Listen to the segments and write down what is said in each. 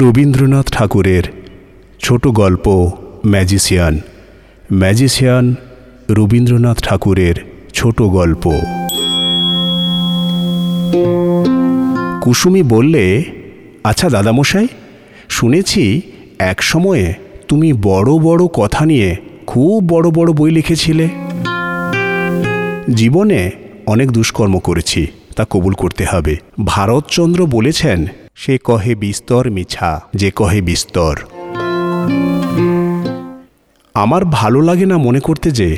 রবীন্দ্রনাথ ঠাকুরের ছোট গল্প ম্যাজিশিয়ান ম্যাজিশিয়ান রবীন্দ্রনাথ ঠাকুরের ছোট গল্প। কুসুমি বললে আচ্ছা দাদামশাই, শুনেছি এক সময়ে তুমি বড় বড় কথা নিয়ে খুব বড় বড় বই লিখেছিলে। জীবনে অনেক দুষ্কর্ম করেছি, তা কবুল করতে হবে। ভারতচন্দ্র বলেছেন সে কহে বিস্তর মিছা, যে কহে বিস্তর। আমার ভালো লাগে না মনে করতে যে,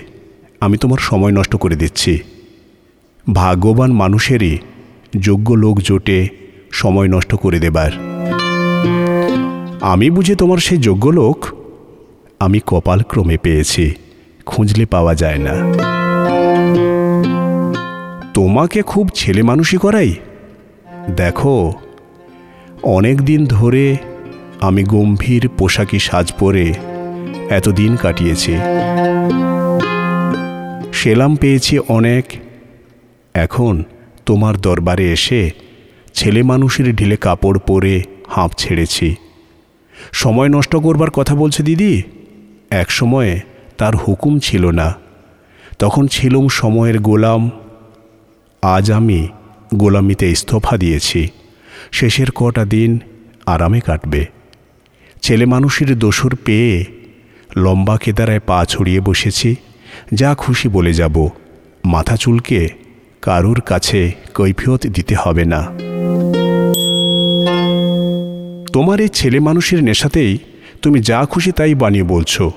আমি তোমার সময় নষ্ট করে দিচ্ছি। ভাগ্যবান মানুষেরই যোগ্য লোক জোটে সময় নষ্ট করে দেবার। আমি বুঝে তোমার সেই যোগ্য লোক, আমি কপাল ক্রমে পেয়েছি, খুঁজলে পাওয়া যায় না। তোমাকে খুব ছেলে মানুষই করাই? দেখো অনেক দিন ধরে আমি গম্ভীর পোশাকি সাজ পরে এতদিন কাটিয়েছি। সেলাম পেয়েছি অনেক। এখন তোমার দরবারে এসে ছেলে মানুষের ঢিলে কাপড় পরে হাঁপ ছেড়েছি। সময় নষ্ট করবার কথা বলছে দিদি। এক সময়ে তার হুকুম ছিল না। তখন ছিলুম সময়ের গোলাম। আজ আমি গোলামিতে ইস্তফা দিয়েছি। শেষের কটা দিন আরামে কাটবে। ছেলে মানুষের দোসর পেয়ে লম্বা কেদারায় পা ছড়িয়ে বসেছি, যা খুশি বলে যাব। মাথা চুলকে কারুর কাছে কৈফিয়ত দিতে হবে না। তোমার এই ছেলে মানুষের নেশাতেই তুমি যা খুশি তাই বানিয়ে বলছো।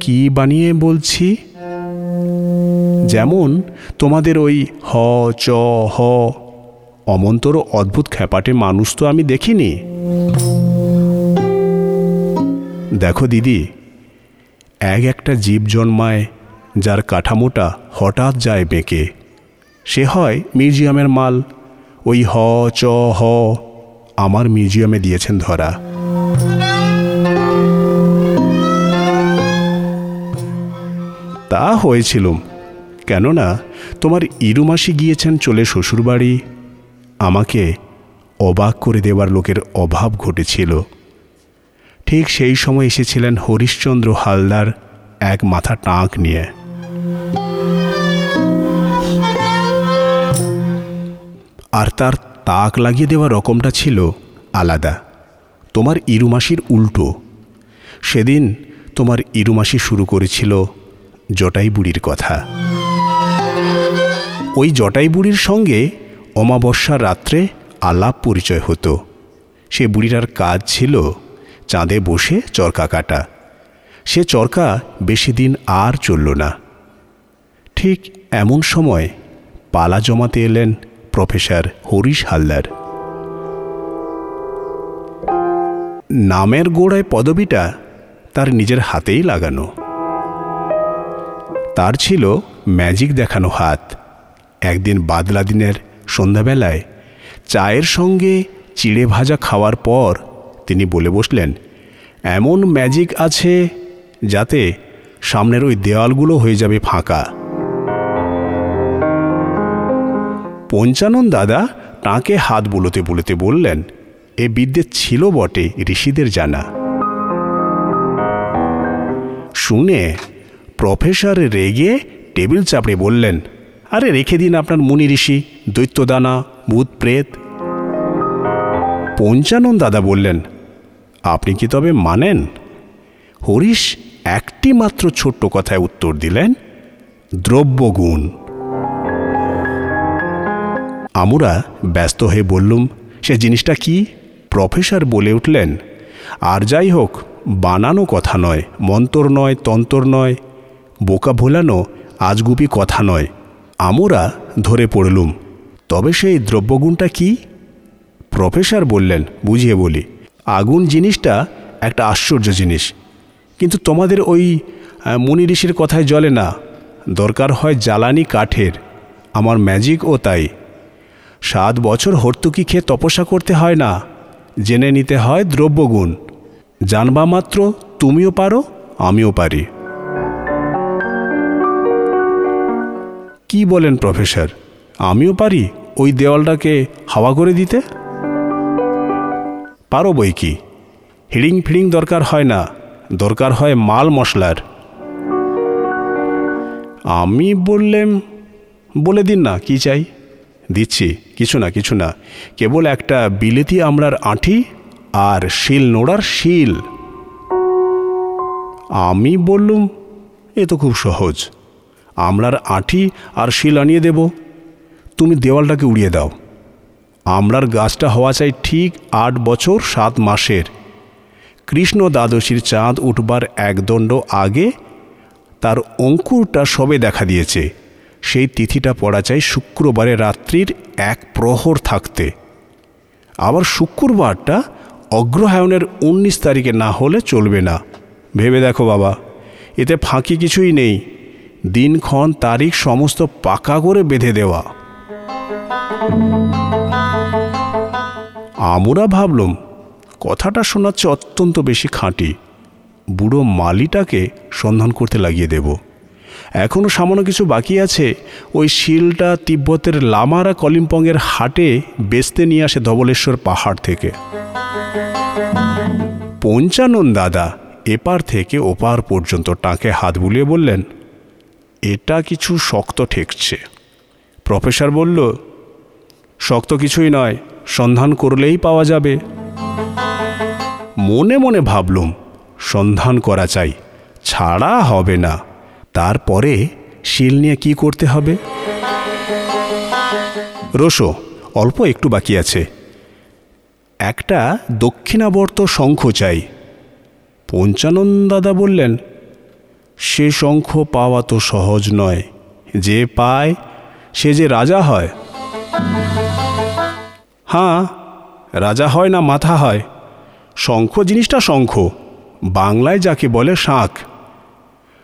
কি বানিয়ে বলছি? যেমন তোমাদের ওই হ, চ, হ অমন্তর অদ্ভুত খ্যাপাটে মানুষ তো আমি দেখিনি। দেখো দিদি, এক একটা জীব জন্মায়, যার কাঠামোটা হঠাৎ যায় বেঁকে। সে হয় মিউজিয়ামের মাল। ওই হ, চ, হ আমার মিউজিয়ামে দিয়েছেন ধরা। তা হয়েছিলুম কেননা তোমার ইরুমাসি গিয়েছেন চলে শ্বশুরবাড়ি। আমাকে অবাক করে দেওয়ার লোকের অভাব ঘটেছিল। ঠিক সেই সময় এসেছিলেন হরিশ্চন্দ্র হালদার এক মাথা টাঁক নিয়ে। আর তার তাক লাগিয়ে দেওয়া রকমটা ছিল আলাদা। তোমার ইরুমাসির উল্টো। সেদিন তোমার ইরুমাসি শুরু করেছিল জটাই বুড়ির কথা। ওই জটাই বুড়ির সঙ্গে অমাবস্যার রাত্রে আলাপ পরিচয় হতো। সে বুড়িটার কাজ ছিল চাঁদে বসে চরকা কাটা। সে চরকা বেশি দিন আর চলল না। ঠিক এমন সময় পালা জমাতে এলেন প্রফেসর হরিশ হালদার। নামের গোড়ায় পদবিটা তার নিজের হাতেই লাগানো। তার ছিল ম্যাজিক দেখানো হাত। একদিন বাদলা দিনের সন্ধ্যাবেলায়। চায়ের সঙ্গে চিড়ে ভাজা খাওয়ার পর তিনি বলে বসলেন, এমন ম্যাজিক আছে যাতে সামনের ওই দেওয়ালগুলো হয়ে যাবে ফাঁকা। পঞ্চানন দাদা তাঁকে হাত বুলোতে বুলোতে বললেন, এ বিদ্যে ছিল বটে ঋষিদের জানা। শুনে প্রফেসর রেগে টেবিল চাপড়ে বললেন, আরে রেখে দিন আপনার মুনি ঋষি। দৈত্যদানা ভূত প্রেত পঞ্চানন দাদা বললেন, আপনি কি তবে মানেন? হরিশ একটি মাত্র ছোট্ট কথায় উত্তর দিলেন, দ্রব্যগুণ। আমরা ব্যস্ত হয়ে বললুম, সে জিনিসটা কি? প্রফেসর বলে উঠলেন, আর যাই হোক, বানানো কথা নয়, মন্তর নয়, তন্তর নয়, বোকা ভোলানো, আজগুপি কথা নয়। আমরা ধরে পড়লুম তবে সেই দ্রব্যগুণটা কি? প্রফেসর বললেন, বুঝিয়ে বলি। আগুন জিনিসটা একটা আশ্চর্য জিনিস। কিন্তু তোমাদের ওই মুনি ঋষির কথায় জ্বলে না। দরকার হয় জ্বালানি কাঠের। আমার ম্যাজিক ও তাই। সাত বছর হর্তুকি খেয়ে তপস্যা করতে হয় না। জেনে নিতে হয় দ্রব্যগুণ। জানবা মাত্র, তুমিও পারো, আমিও পারি। কি বলেন প্রফেসর? আমিও পারি ওই দেওয়ালটাকে হাওয়া করে দিতে? পারো বই কি? হিড়িং ফিড়িং দরকার হয় না, দরকার হয় মাল মশলার। আমি বললেম, বলে দিন না, কি চাই? দিচ্ছি, কিছু না কিছু না। কেবল একটা বিলেতি আমড়ার আঁঠি আর শিল নোড়ার শিল। আমি বললুম, এ তো খুব সহজ। আমরার আঁঠি আর শিল আনিয়ে দেব। তুমি দেওয়ালটাকে উড়িয়ে দাও। আমরার গাছটা হওয়া চাই ঠিক আট বছর সাত মাসের। কৃষ্ণ দ্বাদশীর চাঁদ উঠবার একদণ্ড আগে তার অঙ্কুরটা সবে দেখা দিয়েছে। সেই তিথিটা পড়া চাই শুক্রবারে রাত্রির এক প্রহর থাকতে। আবার শুক্রবারটা অগ্রহায়ণের উনিশ তারিখে না হলে চলবে না। ভেবে দেখো বাবা, এতে ফাঁকি কিছুই নেই। দিনক্ষণ তারিখ সমস্ত পাকা করে বেঁধে দেওয়া। আমরা ভাবলুম, কথাটা শোনাচ্ছে অত্যন্ত বেশি খাঁটি। বুড়ো মালিটাকে সন্ধান করতে লাগিয়ে দেব। এখনও সামান্য কিছু বাকি আছে, ওই শিলটা তিব্বতের লামারা কলিম্পংয়ের হাটে বেচতে নিয়ে আসে ধবলেশ্বর পাহাড় থেকে। পঞ্চানন দাদা এপার থেকে ওপার পর্যন্ত টাকে হাত বুলিয়ে বললেন, এটা কিছু শক্ত ঠেকছে। প্রফেসর বলল শক্ত কিছুই নয়, সন্ধান করলেই পাওয়া যাবে। মনে মনে ভাবলুম, সন্ধান করা চাই, ছাড়া হবে না। তারপরে শিল নিয়ে কি করতে হবে? রসো অল্প একটু বাকি আছে। একটা দক্ষিণাবর্ত শঙ্খ চাই। পঞ্চানন দাদা বললেন, সে শঙ্খ পাওয়া তো সহজ নয়। যে পায়, সে যে রাজা হয় হ্যাঁ রাজা হয় না মাথা হয়। শঙ্খ জিনিসটা শঙ্খ, বাংলায় যাকে বলে শাঁখ।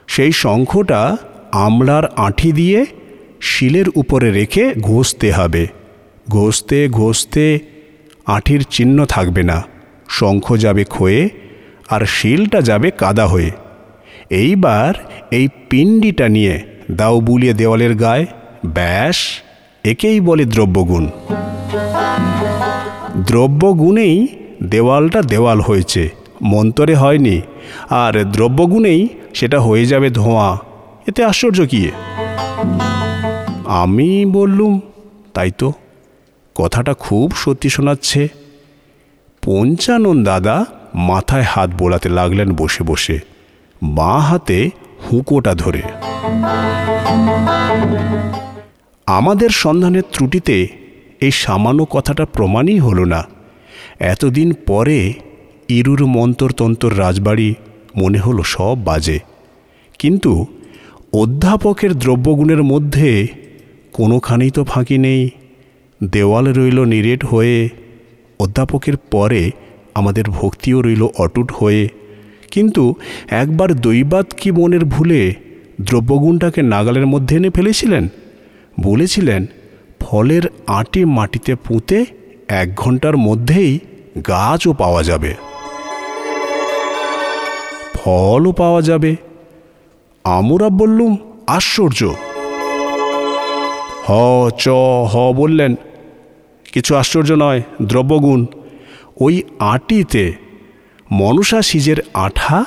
সেই শঙ্খটা আমলার আঁঠি দিয়ে শিলের উপরে রেখে ঘষতে হবে। ঘষতে ঘষতে আঁঠির চিহ্ন থাকবে না। শঙ্খ যাবে খোয়ে আর শিলটা যাবে কাদা হয়ে। এইবার এই পিণ্ডিটা নিয়ে দাও বুলিয়ে দেওয়ালের গায়ে ব্যাস, একেই বলে দ্রব্যগুণ। দ্রব্যগুণেই দেওয়ালটা দেওয়াল হয়েছে, মন্তরে হয়নি। আর দ্রব্যগুণেই সেটা হয়ে যাবে ধোঁয়া। এতে আশ্চর্য কী আমি বললুম, তাই তো। কথাটা খুব সত্যি শোনাচ্ছে। পঞ্চানন দাদা মাথায় হাত বোলাতে লাগলেন বসে বসে, বাঁ হাতে হুঁকোটা ধরে। আমাদের সন্ধানের ত্রুটিতে এই সামান্য কথাটা প্রমাণই হলো না। এতদিন পরে ইরুর মন্তরতন্তর রাজবাড়ি মনে হলো সব বাজে। কিন্তু অধ্যাপকের দ্রব্যগুণের মধ্যে কোনোখানেই তো ফাঁকি নেই। দেওয়াল রইল নিরেট হয়ে, অধ্যাপকের পরে আমাদের ভক্তিও রইল অটুট হয়ে। কিন্তু একবার দৈবাত কি মনের ভুলে দ্রব্যগুণটাকে নাগালের মধ্যে এনে ফেলেছিলেন? বলেছিলেন ফলের আঁটি মাটিতে পুঁতে এক ঘণ্টার মধ্যেই গাছও পাওয়া যাবে। ফলও পাওয়া যাবে। আমরা বললুম আশ্চর্য। হ, চ, হ বললেন, কিছু আশ্চর্য নয়, দ্রব্যগুণ। ওই আটিতে মনসা সিজের আঠা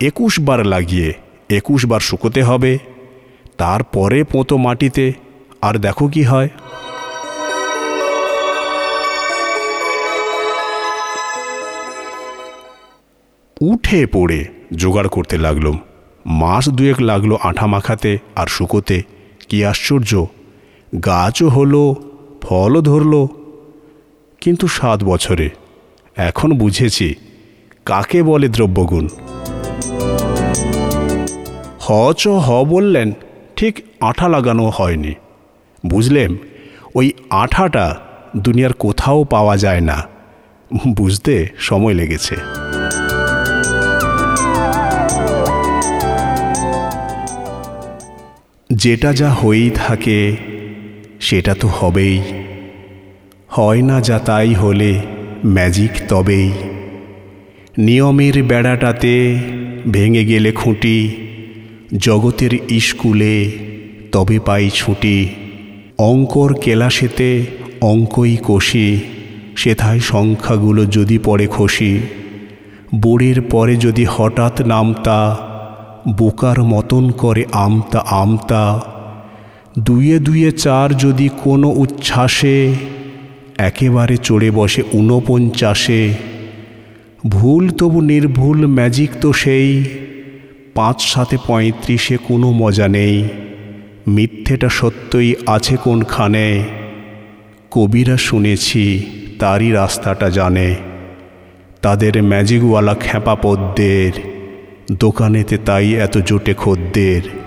একুশ বার লাগিয়ে, একুশ বার শুকোতে হবে। তারপরে পোঁতো মাটিতে আর দেখো কি হয়। উঠে পড়ে জোগাড় করতে লাগলুম মাস দুয়েক লাগল আঠা মাখাতে আর শুকোতে। কি আশ্চর্য। গাছও হলো, ফলও ধরল। কিন্তু সাত বছরে, এখন বুঝেছি কাকে বলে দ্রব্যগুণ। হ চ হ বললেন, ঠিক আঠা লাগানো হয়নি। বুঝলেম ওই আঠাটা দুনিয়ার কোথাও পাওয়া যায় না। বুঝতে সময় লেগেছে। যেটা যা হয়েই থাকে, সেটা তো হবেই। হয় না যা তাই হলে ম্যাজিক তবেই। নিয়মের বেড়াটাতে ভেঙে গেলে খুঁটি, জগতের স্কুলে তবে পাই ছুটি। অঙ্কর কেলাসেতে অঙ্কই কষি, সেথায় সংখ্যাগুলো যদি পড়ে খসি, বোড়ের পরে যদি হঠাৎ নামতা, বোকার মতন করে আমতা আমতা, দুয়ে দুয়ে চার যদি কোনো উচ্ছ্বাসে, একেবারে চড়ে বসে ঊনপঞ্চাশে, ভুল তবু নির্ভুল ম্যাজিক তো সেই, পাঁচ সাথে পঁয়ত্রিশে কোনো মজা নেই। মিথ্যেটা সত্যই আছে কোনখানে? কবিরা শুনেছি তারই রাস্তাটা জানে। তাদের ম্যাজিকওয়ালা খ্যাপা পদ্মের, দোকানেতে তাই এত জোটে খদ্দের।